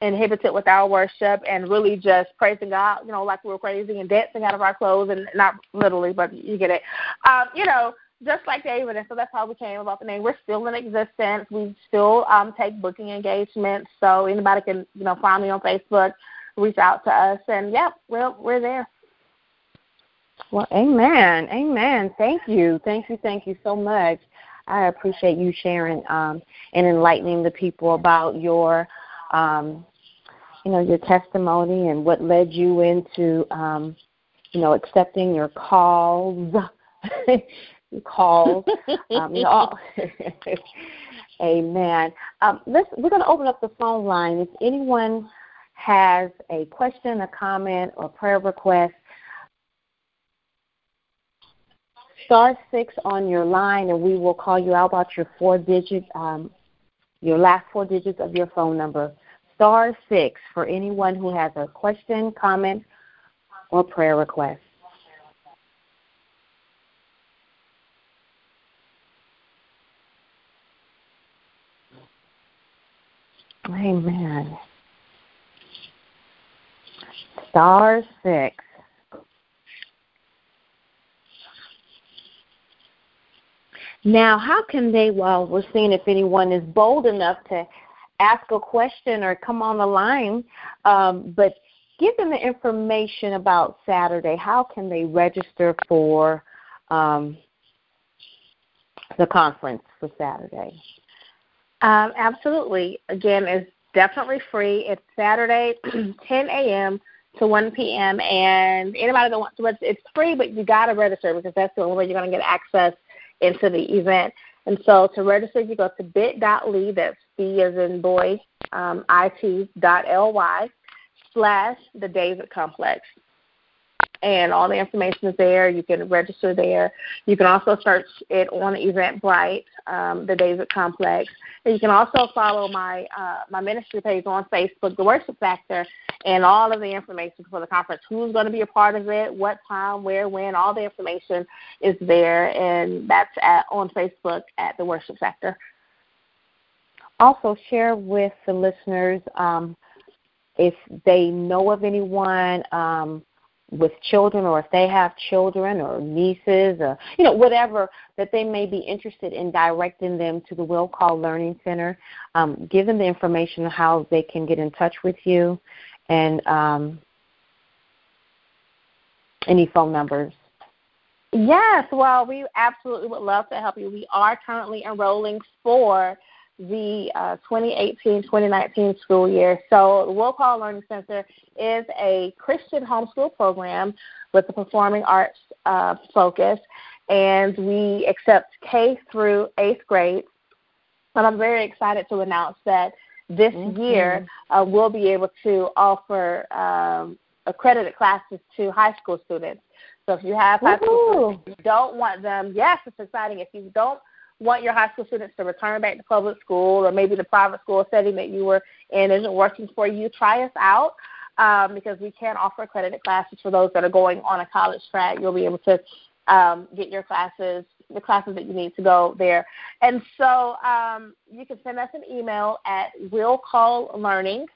uninhibited with our worship and really just praising God, you know, like we were crazy and dancing out of our clothes and not literally, but you get it. Um, you know, just like David, and so that's how we came about the name. We're still in existence. We still um, take booking engagements, so anybody can you know find me on Facebook, reach out to us, and yep, we're we're there. Well, amen, amen. Thank you, thank you, thank you so much. I appreciate you sharing um, and enlightening the people about your, um, you know, your testimony and what led you into, um, you know, accepting your calls [laughs] calls. [laughs] um, you know, [laughs] amen. Um, let's, we're going to open up the phone line. If anyone has a question, a comment, or prayer request, star six on your line, and we will call you out about your four digit, um, your last four digits of your phone number. Star six for anyone who has a question, comment, or prayer request. Amen. Star six. Now, how can they, well, we're seeing if anyone is bold enough to ask a question or come on the line, um, but give them the information about Saturday. How can they register for um, the conference for Saturday? Um, absolutely. Again, it's definitely free. It's Saturday, [clears throat] 10 a.m. to 1 p.m. And anybody that wants to register, it's free, but you got to register because that's the only way you're going to get access into the event. And so to register, you go to bit.ly, that's B as in boy, um, it.ly slash the David Complex. And all the information is there. You can register there. You can also search it on Eventbrite, um, the David Complex. And you can also follow my uh, my ministry page on Facebook, The Worship Factor, and all of the information for the conference. Who's going to be a part of it? What time? Where? When? All the information is there, and that's at on Facebook at The Worship Factor. Also, share with the listeners um, if they know of anyone um, with children or if they have children or nieces or you know whatever that they may be interested in directing them to the will call learning center um, give them the information on how they can get in touch with you and um, any phone numbers. Yes well we absolutely would love to help you. We are currently enrolling for the uh, 2018-2019 school year. So the Will Call Learning Center is a Christian homeschool program with a performing arts uh, focus, and we accept K through eighth grade. And I'm very excited to announce that this mm-hmm. year uh, we'll be able to offer um, accredited classes to high school students. So if you have high school students, you don't want them, yes, it's exciting. If you don't want your high school students to return back to public school or maybe the private school setting that you were in isn't working for you, try us out um, because we can offer accredited classes for those that are going on a college track. You'll be able to um, get your classes, the classes that you need to go there. And so um, you can send us an email at willcalllearning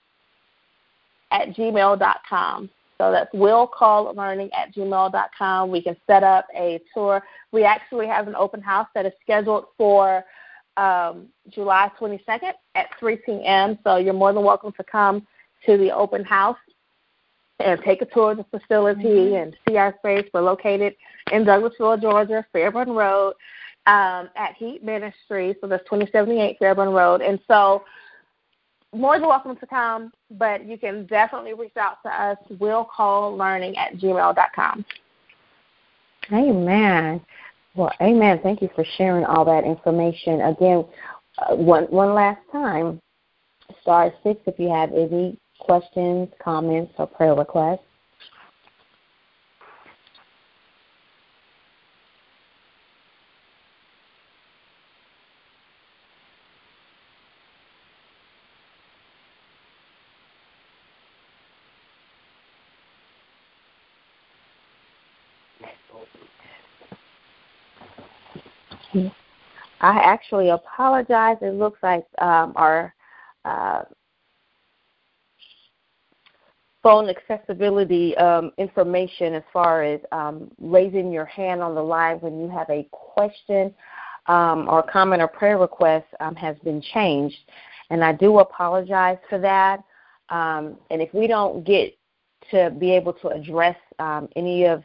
at gmail.com. So that's willcalllearning at gmail.com. We can set up a tour. We actually have an open house that is scheduled for um, July 22nd at 3 p.m. So you're more than welcome to come to the open house and take a tour of the facility mm-hmm. and see our space. We're located in Douglasville, Georgia, Fairburn Road, um, at Heat Ministry. So that's 2078 Fairburn Road. And so more than welcome to come, but you can definitely reach out to us, willcalllearning at gmail.com. Amen. Well, amen. Thank you for sharing all that information. Again, uh, one, one last time, star six if you have any questions, comments, or prayer requests. I actually apologize. It looks like um, our uh, phone accessibility um, information as far as um, raising your hand on the line when you have a question um, or comment or prayer request um, has been changed. And I do apologize for that. Um, and if we don't get to be able to address um, any of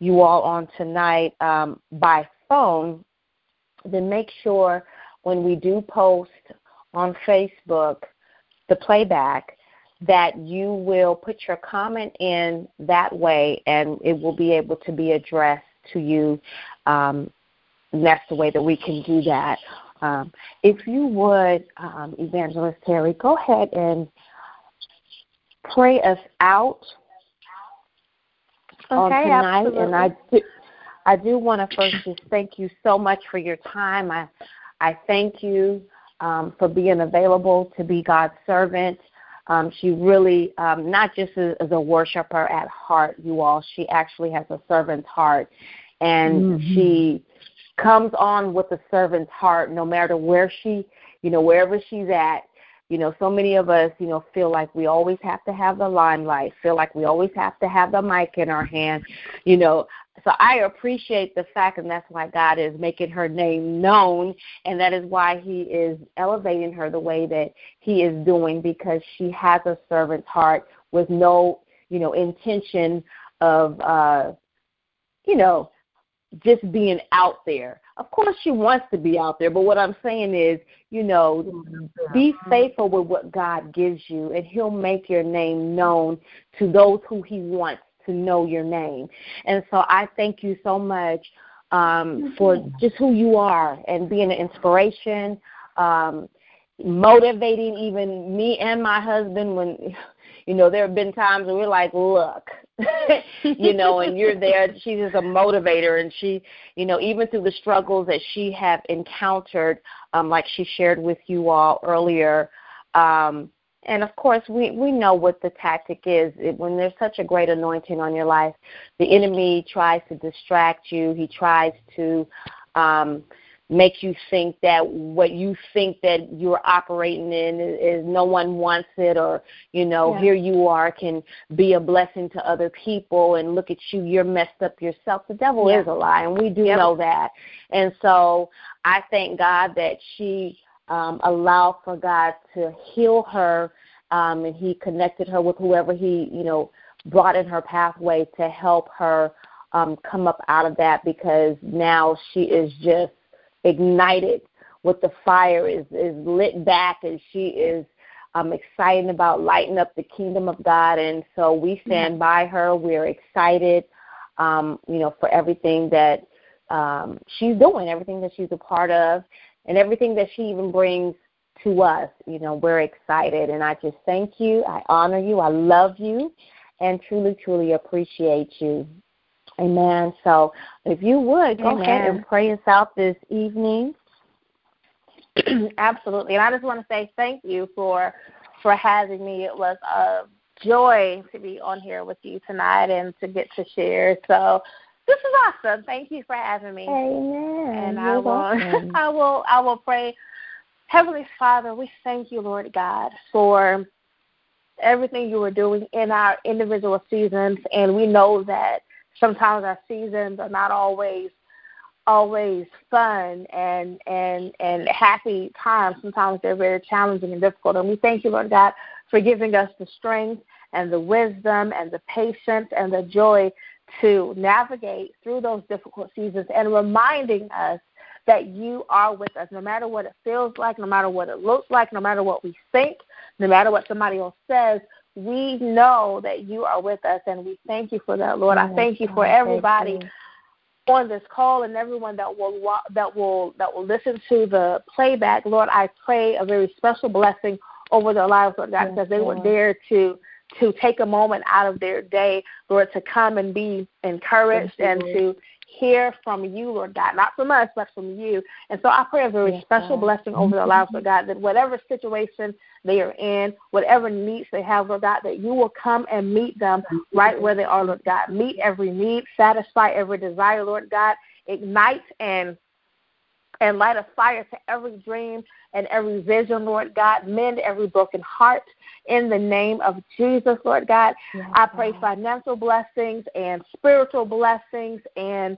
you all on tonight by phone, then make sure when we do post on Facebook the playback that you will put your comment in that way and it will be able to be addressed to you. Um, that's the way that we can do that. Um, if you would, um, Evangelist Terry, go ahead and pray us out okay, on tonight. Absolutely. And I I do want to first just thank you so much for your time. I, I thank you um, for being available to be God's servant. Um, she really, um, not just as, as a worshiper at heart, you all, she actually has a servant's heart. And mm-hmm. she comes on with a servant's heart no matter where she, you know, wherever she's at. You know, so many of us, you know, feel like we always have to have the limelight, feel like we always have to have the mic in our hand. You know, so I appreciate the fact, and that's why God is making her name known, and that is why He is elevating her the way that He is doing because she has a servant's heart with no, you know, intention of, uh, you know, just being out there. Of course, she wants to be out there, but what I'm saying is, you know, be faithful with what God gives you, and He'll make your name known to those who He wants to know your name. And so I thank you so much um, for just who you are and being an inspiration, um, motivating even me and my husband when [laughs] you know, there have been times when we're like, look, [laughs] you know, and you're there. [laughs] She's just a motivator, and she, you know, even through the struggles that she have encountered, um, like she shared with you all earlier. Um, and of course, we, we know what the tactic is. It, when there's such a great anointing on your life, the enemy tries to distract you. He tries to um, make you think that what you think that you're operating in is, is no one wants it or you know yeah. here you are can be a blessing to other people and look at you you're messed up yourself the devil yeah. is a lie and we do yep. know that and so i thank god that she um allowed for god to heal her um and he connected her with whoever he you know brought in her pathway to help her um come up out of that because now she is just ignited with the fire is is lit back and she is um excited about lighting up the kingdom of God. And so we stand by her. We're excited um you know for everything that um she's doing everything that she's a part of and everything that she even brings to us you know we're excited and I just thank you I honor you I love you and truly truly appreciate you Amen. So if you would go Amen. ahead and pray us out this evening. [clears throat] Absolutely. And I just want to say thank you for for having me. It was a joy to be on here with you tonight and to get to share. So this is awesome. Thank you for having me. Amen. And I will [laughs] I will I will pray. Heavenly Father, we thank you, Lord God, for everything you are doing in our individual seasons and we know that sometimes our seasons are not always always fun and and and happy times. Sometimes they're very challenging and difficult. And we thank you, Lord God, for giving us the strength and the wisdom and the patience and the joy to navigate through those difficult seasons and reminding us that you are with us no matter what it feels like, no matter what it looks like, no matter what we think, no matter what somebody else says, we know that you are with us, and we thank you for that, Lord. I thank you for everybody on this call and everyone that will that will that will listen to the playback. Lord, I pray a very special blessing over their lives, Lord God, because they were there to to take a moment out of their day, Lord, to come and be encouraged and to hear from you, Lord God, not from us, but from you. And so I pray a very yes, special God. blessing over their lives, Lord God, that whatever situation they are in, whatever needs they have, Lord God, that you will come and meet them right where they are, Lord God. Meet every need, satisfy every desire, Lord God. Ignite and and light a fire to every dream and every vision, Lord God. Mend every broken heart in the name of Jesus, Lord God. Yes, I pray financial blessings and spiritual blessings and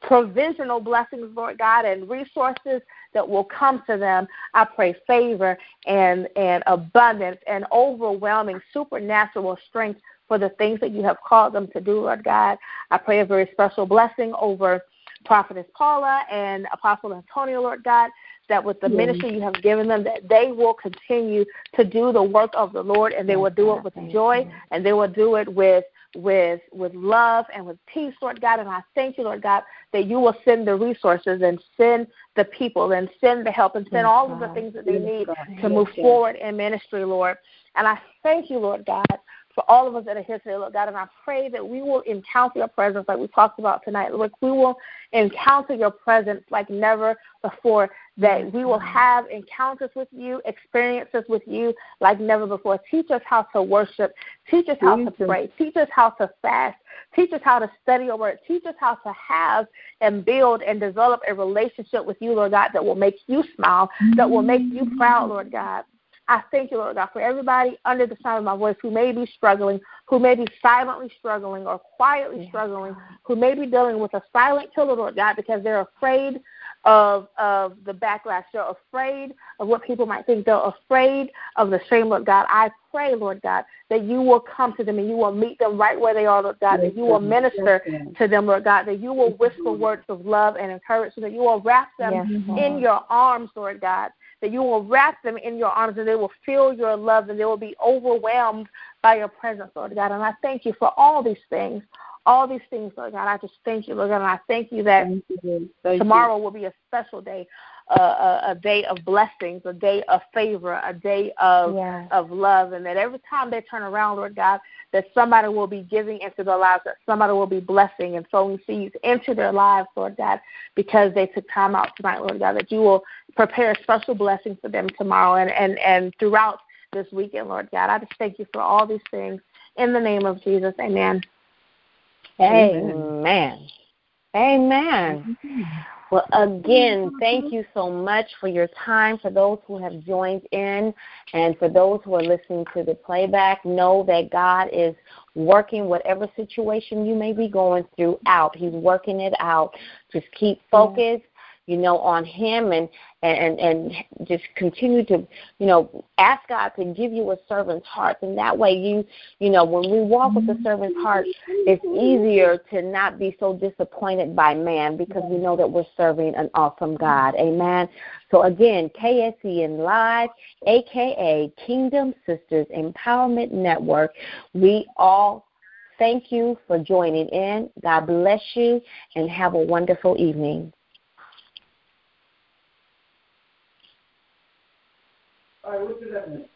provisional blessings, Lord God, and resources that will come to them. I pray favor and, and abundance and overwhelming supernatural strength for the things that you have called them to do, Lord God. I pray a very special blessing over Prophetess Paula and Apostle Antonio, Lord God, that with the ministry you have given them, that they will continue to do the work of the Lord and they will do it with joy and they will do it with with with love and with peace, Lord God. And I thank you, Lord God, that you will send the resources and send the people and send the help and send all of the things that they need to move forward in ministry, Lord. And I thank you, Lord God, for all of us that are here today, Lord God. And I pray that we will encounter your presence like we talked about tonight. Lord, we will encounter your presence like never before, that we will have encounters with you, experiences with you like never before. Teach us how to worship. Teach us how to pray. Teach us how to fast. Teach us how to study your word. Teach us how to have and build and develop a relationship with you, Lord God, that will make you smile, that will make you proud, Lord God. I thank you, Lord God, for everybody under the sound of my voice who may be struggling, who may be silently struggling or quietly struggling, who may be dealing with a silent killer, Lord God, because they're afraid of of the backlash. They're afraid of what people might think. They're afraid of the shame, Lord God. I pray, Lord God, that you will come to them and you will meet them right where they are, Lord God, that you will minister to them, Lord God, that you will whisper words of love and encouragement, that you will wrap them in your arms, Lord God, that you will wrap them in your arms and they will feel your love and they will be overwhelmed by your presence, Lord God. And I thank you for all these things. All these things, Lord God, I just thank you, Lord God, and I thank you that thank you. Thank tomorrow you. will be a special day, a, a, a day of blessings, a day of favor, a day of yes. of love, and that every time they turn around, Lord God, that somebody will be giving into their lives, that somebody will be blessing and sowing seeds into their lives, Lord God, because they took time out tonight, Lord God, that you will prepare a special blessing for them tomorrow and, and, and throughout this weekend, Lord God. I just thank you for all these things. In the name of Jesus, amen. Amen. Amen. Well, again, thank you so much for your time. For those who have joined in and for those who are listening to the playback, know that God is working whatever situation you may be going through out. He's working it out. Just keep focused you know, on Him and and and just continue to, you know, ask God to give you a servant's heart, and that way you, you know, when we walk with a servant's heart, it's easier to not be so disappointed by man because we know that we're serving an awesome God. Amen. So again, KSEN Live, aka Kingdom Sisters Empowerment Network, we all thank you for joining in. God bless you and have a wonderful evening. Right, what does that mean?